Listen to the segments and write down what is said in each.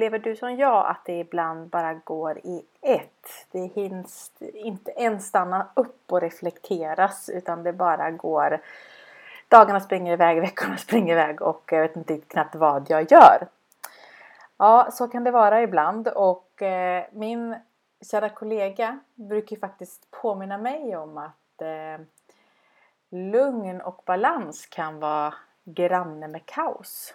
Upplever du som jag att det ibland bara går i ett? Det hinns inte ens stanna upp och reflekteras utan det bara går Dagarna springer iväg, veckorna springer iväg och jag vet inte knappt vad jag gör. Ja, så kan det vara ibland och eh, min kära kollega brukar faktiskt påminna mig om att eh, lugn och balans kan vara granne med kaos.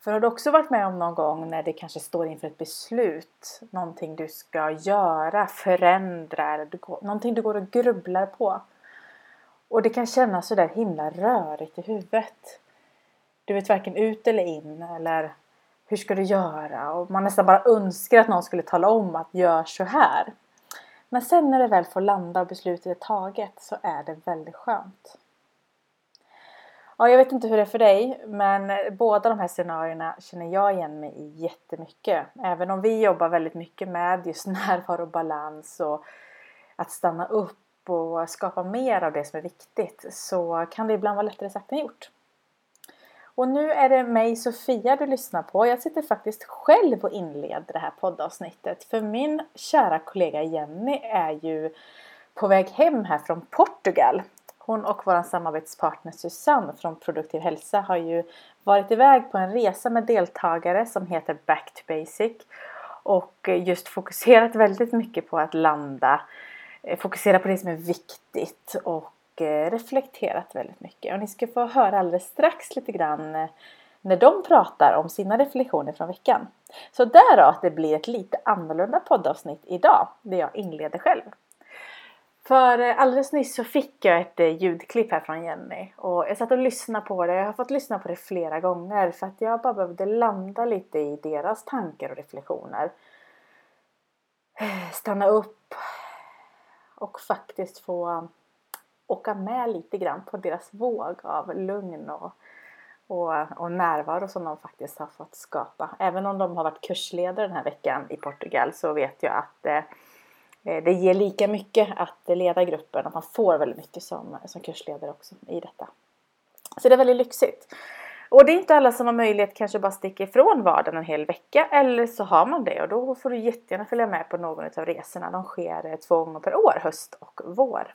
För har du också varit med om någon gång när det kanske står inför ett beslut, någonting du ska göra, förändra, eller du går, någonting du går och grubblar på. Och det kan kännas sådär himla rörigt i huvudet. Du vet varken ut eller in eller hur ska du göra? Och man nästan bara önskar att någon skulle tala om att gör så här. Men sen när det väl får landa och beslutet är taget så är det väldigt skönt. Ja, jag vet inte hur det är för dig men båda de här scenarierna känner jag igen mig i jättemycket. Även om vi jobbar väldigt mycket med just närvaro och balans och att stanna upp och skapa mer av det som är viktigt så kan det ibland vara lättare sagt än gjort. Och nu är det mig Sofia du lyssnar på. Jag sitter faktiskt själv och inleder det här poddavsnittet. För min kära kollega Jenny är ju på väg hem här från Portugal. Hon och vår samarbetspartner Susanne från Produktiv Hälsa har ju varit iväg på en resa med deltagare som heter Back to Basic. Och just fokuserat väldigt mycket på att landa, eh, fokusera på det som är viktigt och eh, reflekterat väldigt mycket. Och ni ska få höra alldeles strax lite grann eh, när de pratar om sina reflektioner från veckan. Så därav att det blir ett lite annorlunda poddavsnitt idag, där jag inleder själv. För eh, alldeles nyss så fick jag ett eh, ljudklipp här från Jenny och jag satt och lyssnade på det. Jag har fått lyssna på det flera gånger för att jag bara behövde landa lite i deras tankar och reflektioner. Stanna upp och faktiskt få åka med lite grann på deras våg av lugn och, och, och närvaro som de faktiskt har fått skapa. Även om de har varit kursledare den här veckan i Portugal så vet jag att eh, Eh, det ger lika mycket att leda gruppen och man får väldigt mycket som, som kursledare också i detta. Så det är väldigt lyxigt. Och det är inte alla som har möjlighet kanske bara sticka ifrån vardagen en hel vecka eller så har man det och då får du jättegärna följa med på någon av resorna. De sker eh, två gånger per år, höst och vår.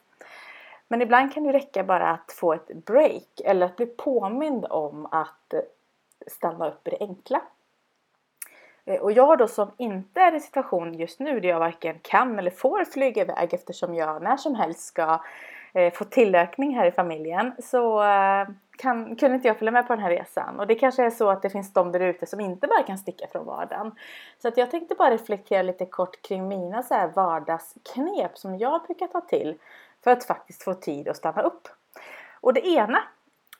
Men ibland kan det räcka bara att få ett break eller att bli påmind om att eh, stanna upp i det enkla. Eh, och jag då som inte är i en situation just nu där jag varken kan eller får flyga iväg eftersom jag när som helst ska eh, få tillökning här i familjen så eh, kan, kunde inte jag följa med på den här resan. Och det kanske är så att det finns de där ute som inte bara kan sticka från vardagen. Så att jag tänkte bara reflektera lite kort kring mina så här vardagsknep som jag brukar ta till för att faktiskt få tid att stanna upp. Och det ena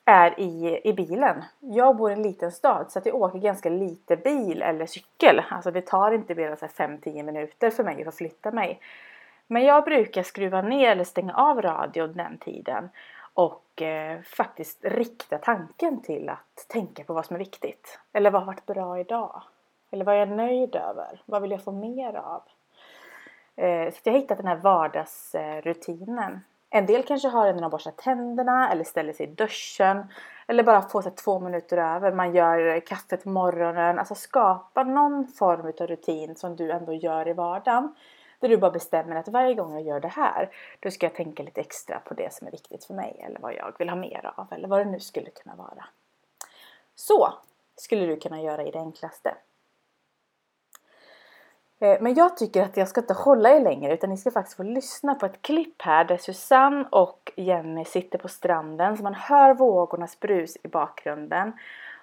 är i, i bilen. Jag bor i en liten stad så att jag åker ganska lite bil eller cykel. Alltså det tar inte mer än 5-10 minuter för mig att förflytta mig. Men jag brukar skruva ner eller stänga av radion den tiden och eh, faktiskt rikta tanken till att tänka på vad som är viktigt. Eller vad har varit bra idag? Eller vad är jag nöjd över? Vad vill jag få mer av? Eh, så jag har hittat den här vardagsrutinen. En del kanske har den när de borstar tänderna eller ställer sig i duschen. Eller bara får sig två minuter över. Man gör kaffet på morgonen. Alltså skapa någon form av rutin som du ändå gör i vardagen. Där du bara bestämmer att varje gång jag gör det här då ska jag tänka lite extra på det som är viktigt för mig. Eller vad jag vill ha mer av. Eller vad det nu skulle kunna vara. Så skulle du kunna göra i det enklaste. Eh, men jag tycker att jag ska inte hålla er längre utan ni ska faktiskt få lyssna på ett klipp här där Susanne och Jenny sitter på stranden så man hör vågornas brus i bakgrunden.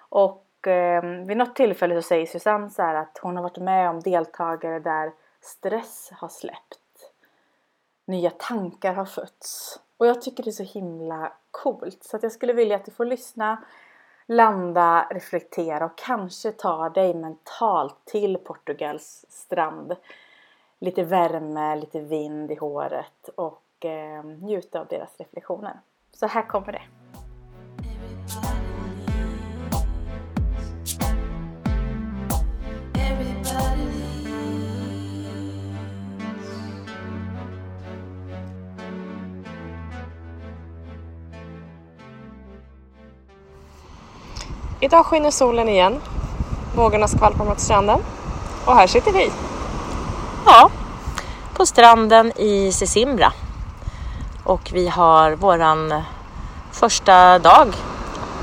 Och eh, vid något tillfälle så säger Susanne så att hon har varit med om deltagare där stress har släppt. Nya tankar har fötts. Och jag tycker det är så himla coolt så att jag skulle vilja att du får lyssna landa, reflektera och kanske ta dig mentalt till Portugals strand. Lite värme, lite vind i håret och eh, njuta av deras reflektioner. Så här kommer det. Idag skiner solen igen Vågorna skvalpar mot stranden. Och här sitter vi. Ja, på stranden i Sesimbra. Och vi har våran första dag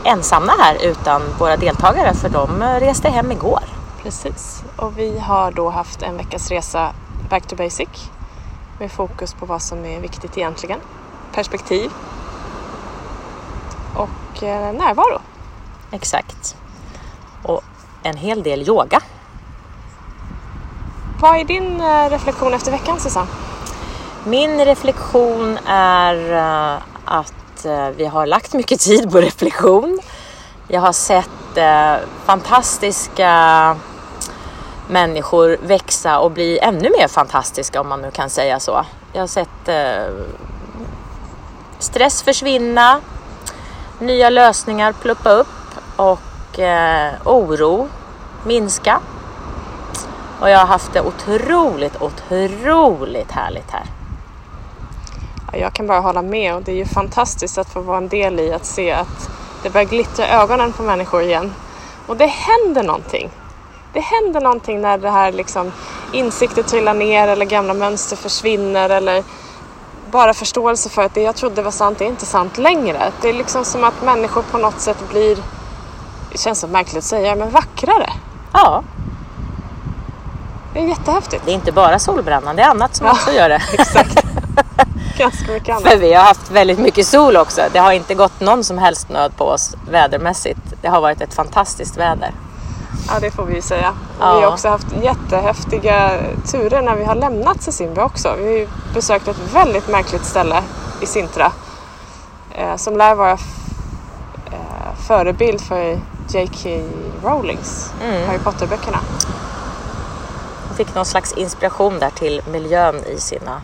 ensamma här utan våra deltagare för de reste hem igår. Precis. Och vi har då haft en veckas resa back to basic med fokus på vad som är viktigt egentligen. Perspektiv och eh, närvaro. Exakt. Och en hel del yoga. Vad är din eh, reflektion efter veckan Susanne? Min reflektion är eh, att eh, vi har lagt mycket tid på reflektion. Jag har sett fantastiska människor växa och bli ännu mer fantastiska om man nu kan säga så. Jag har sett stress försvinna, nya lösningar pluppa upp och eh, oro minska. Och jag har haft det otroligt, otroligt härligt här. Ja, Jag kan bara hålla med och det är ju fantastiskt att få vara en del i att se att det börjar glittra i ögonen på människor igen. Och det händer någonting. Det händer någonting när det här liksom insikter trillar ner eller gamla mönster försvinner eller bara förståelse för att det jag trodde var sant är inte sant längre. Det är liksom som att människor på något sätt blir, det känns så märkligt att säga, men vackrare. Ja, Det är jättehäftigt. det är inte bara solbrännan, det är annat som Ja, också gör det. Exakt. Ganska mycket annat. För vi har haft väldigt mycket sol också. Det har inte gått någon som helst nöd på oss vädermässigt. Det har varit ett fantastiskt väder. Ja, det får vi ju säga. Ja. Vi har också haft jättehäftiga turer när vi har lämnat Sesimbra också. Vi har ju besökt ett väldigt märkligt ställe i Sintra eh, som lär vara eh, förebild för J.K. Rowlings Mm. Harry Potter-böckerna. De fick någon slags inspiration där till miljön i sina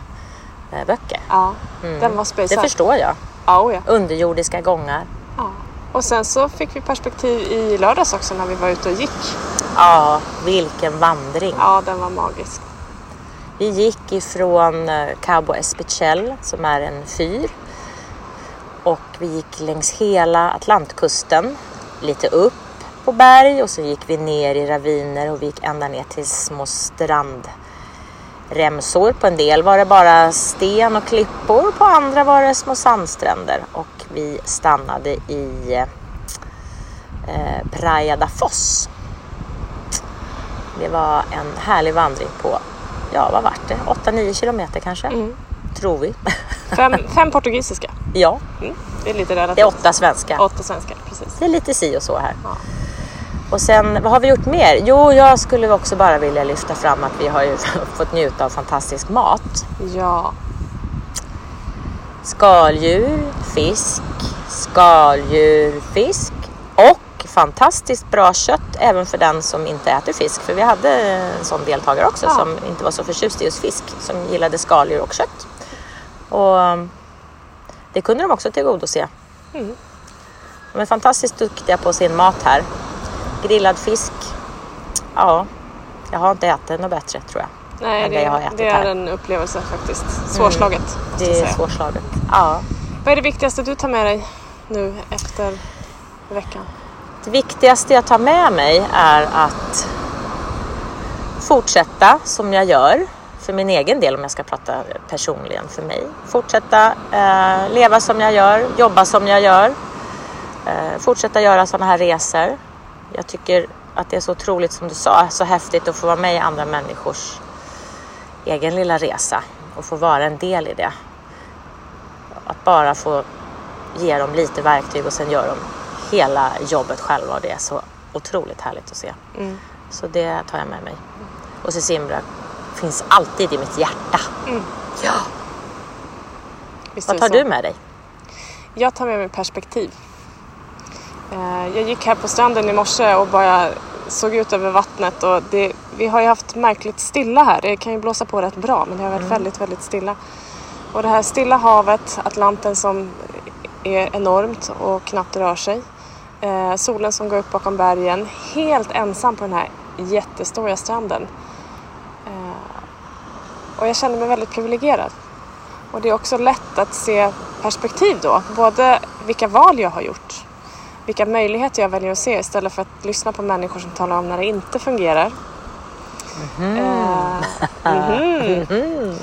eh, böcker. Ja, Mm. den var Det spejsad. förstår jag. Ja, oh ja. Underjordiska gångar. ja. Och sen så fick vi perspektiv i lördags också när vi var ute och gick. Ja, vilken vandring. Ja, den var magisk. Vi gick ifrån eh, Cabo Espichel som är en fyr och vi gick längs hela Atlantkusten, lite upp på berg och så gick vi ner i raviner och vi gick ända ner till små strandremsor. På en del var det bara sten och klippor, på andra var det små sandstränder och vi stannade i eh, Praia da Foz. Det var en härlig vandring på, ja vad vart det, 8-9 kilometer kanske, Mm. tror vi. Fem, fem portugisiska. ja, Mm. Det är lite relativt. det är åtta svenska. Åtta svenskar, precis. Det är lite si och så här. Ja. Och sen, vad har vi gjort mer? Jo, jag skulle också bara vilja lyfta fram att vi har ju fått njuta av fantastisk mat. Ja, Skaldjur, fisk, skaldjur, fisk och fantastiskt bra kött även för den som inte äter fisk. För vi hade en sån deltagare också Ja. som inte var så förtjust i just fisk, som gillade skaldjur och kött. Och um, det kunde de också tillgodose. Mm. De är fantastiskt duktiga på sin mat här. Grillad fisk, ja, jag har inte ätit något bättre tror jag. Nej, det, jag det är här. en upplevelse faktiskt. Svårslaget, måste jag Det är svårslaget. Ja. Vad är det viktigaste du tar med dig nu efter veckan? Det viktigaste jag tar med mig är att fortsätta som jag gör för min egen del om jag ska prata personligen för mig. Fortsätta eh, leva som jag gör, jobba som jag gör. Eh, fortsätta göra sådana här resor. Jag tycker att det är så otroligt som du sa, så häftigt att få vara med i andra människors egen lilla resa och få vara en del i det. Att bara få ge dem lite verktyg och sen gör de hela jobbet själva och det är så otroligt härligt att se. Mm. Så det tar jag med mig. Och Sesimbra finns alltid i mitt hjärta. Mm. Ja. Visst Vad tar så? du med dig? Jag tar med mig perspektiv. Eh, Jag gick här på stranden i morse och bara såg ut över vattnet och det, vi har ju haft märkligt stilla här. Det kan ju blåsa på rätt bra men det har varit väldigt, väldigt stilla. Och det här stilla havet, Atlanten som är enormt och knappt rör sig. Eh, solen som går upp bakom bergen. Helt ensam på den här jättestora stranden. Eh, och jag känner mig väldigt privilegierad. Och det är också lätt att se perspektiv då. Både vilka val jag har gjort vilka möjligheter jag väljer att se istället för att lyssna på människor som talar om när det inte fungerar. Mhm. Eh, mhm.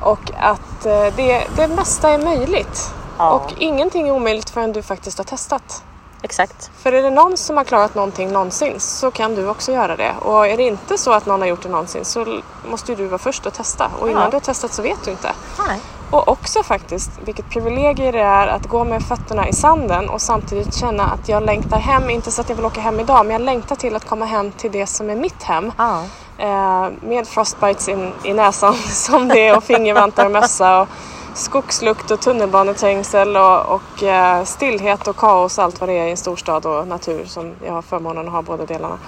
Och att eh, det, det mesta är möjligt. Ja. Och ingenting är omöjligt förrän du faktiskt har testat. Exakt. För är det någon som har klarat någonting någonsin så kan du också göra det. Och är det inte så att någon har gjort det någonsin så måste ju du vara först och testa. Och innan Ja. du har testat så vet du inte. Nej. Och också faktiskt vilket privilegium det är att gå med fötterna i sanden och samtidigt känna att jag längtar hem. Inte så att jag vill åka hem idag men jag längtar till att komma hem till det som är mitt hem. Ja. Eh, med frostbites in, i näsan som det är och fingervantar och mössa och skogslukt och tunnelbaneträngsel och, och eh, stillhet och kaos allt vad det är i en storstad och natur som jag har förmånen att ha båda delarna.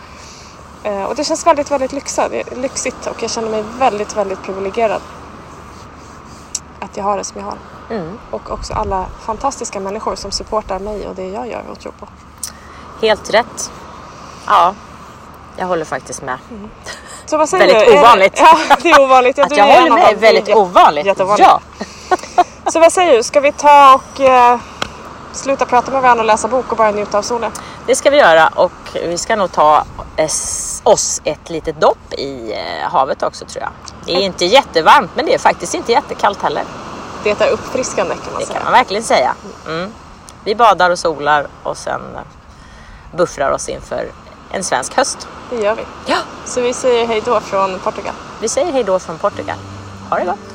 Eh, och det känns väldigt, väldigt lyxigt och jag känner mig väldigt, väldigt privilegierad att jag har det som jag har. Mm. Och också alla fantastiska människor som supportar mig och det jag gör och tror på. Helt rätt. Ja, jag håller faktiskt med. Så vad säger Väldigt du? Ovanligt. Ja, det är ovanligt. Att jag är en håller med är väldigt ovanligt. jätteovanligt. Ja. Så vad säger du? Ska vi ta och eh, sluta prata med varandra och läsa bok och bara njuta av solen? Det ska vi göra och vi ska nog ta oss ett litet dopp i eh, havet också tror jag. Det är inte jättevarmt men det är faktiskt inte jättekallt heller. Det är uppfriskande kan man Det säga. kan man verkligen säga. Mm. Vi badar och solar och sen buffrar oss inför en svensk höst. Det gör vi. Ja, Så vi säger hej då från Portugal. vi säger hej då från Portugal. Ha det gott!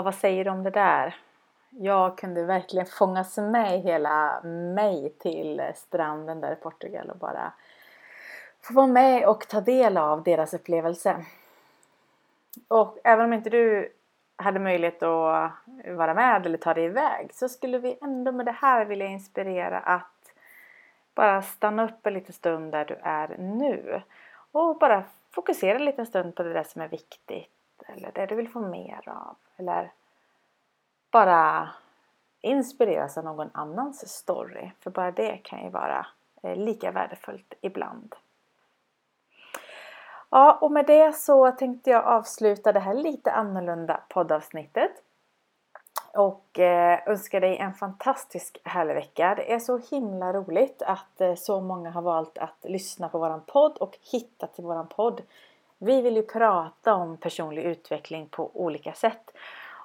Ja, vad säger du om det där? Jag kunde verkligen fångas med hela mig till stranden där i Portugal och bara få vara med och ta del av deras upplevelse. Och även om inte du hade möjlighet att vara med eller ta dig iväg så skulle vi ändå med det här vilja inspirera att bara stanna upp en liten stund där du är nu och bara fokusera en liten stund på det där som är viktigt eller det du vill få mer av eller bara inspireras av någon annans story för bara det kan ju vara eh, lika värdefullt ibland. Ja, och med det så tänkte jag avsluta det här lite annorlunda poddavsnittet. Och eh, önskar dig en fantastisk härlig vecka. Det är så himla roligt att eh, så många har valt att lyssna på våran podd och hitta till våran podd. Vi vill ju prata om personlig utveckling på olika sätt.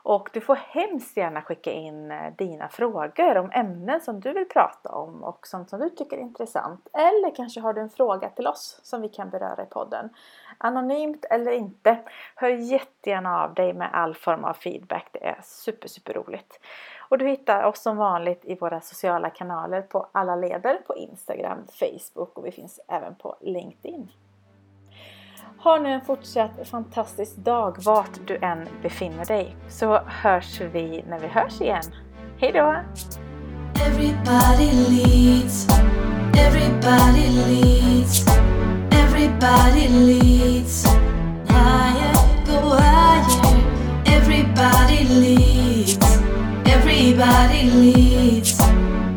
Och du får hemskt gärna skicka in eh, dina frågor om ämnen som du vill prata om och sånt som du tycker är intressant. Eller kanske har du en fråga till oss som vi kan beröra i podden. Anonymt eller inte, hör jättegärna av dig med all form av feedback. Det är super, super roligt. Och du hittar oss som vanligt i våra sociala kanaler på alla leder på Instagram, Facebook och vi finns även på LinkedIn. Ha nu en fortsatt fantastisk dag vart du än befinner dig så hörs vi när vi hörs igen. Hejdå! Everybody leads. Everybody leads. Everybody leads. Higher, go higher. Everybody leads. Everybody leads.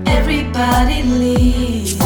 Everybody leads.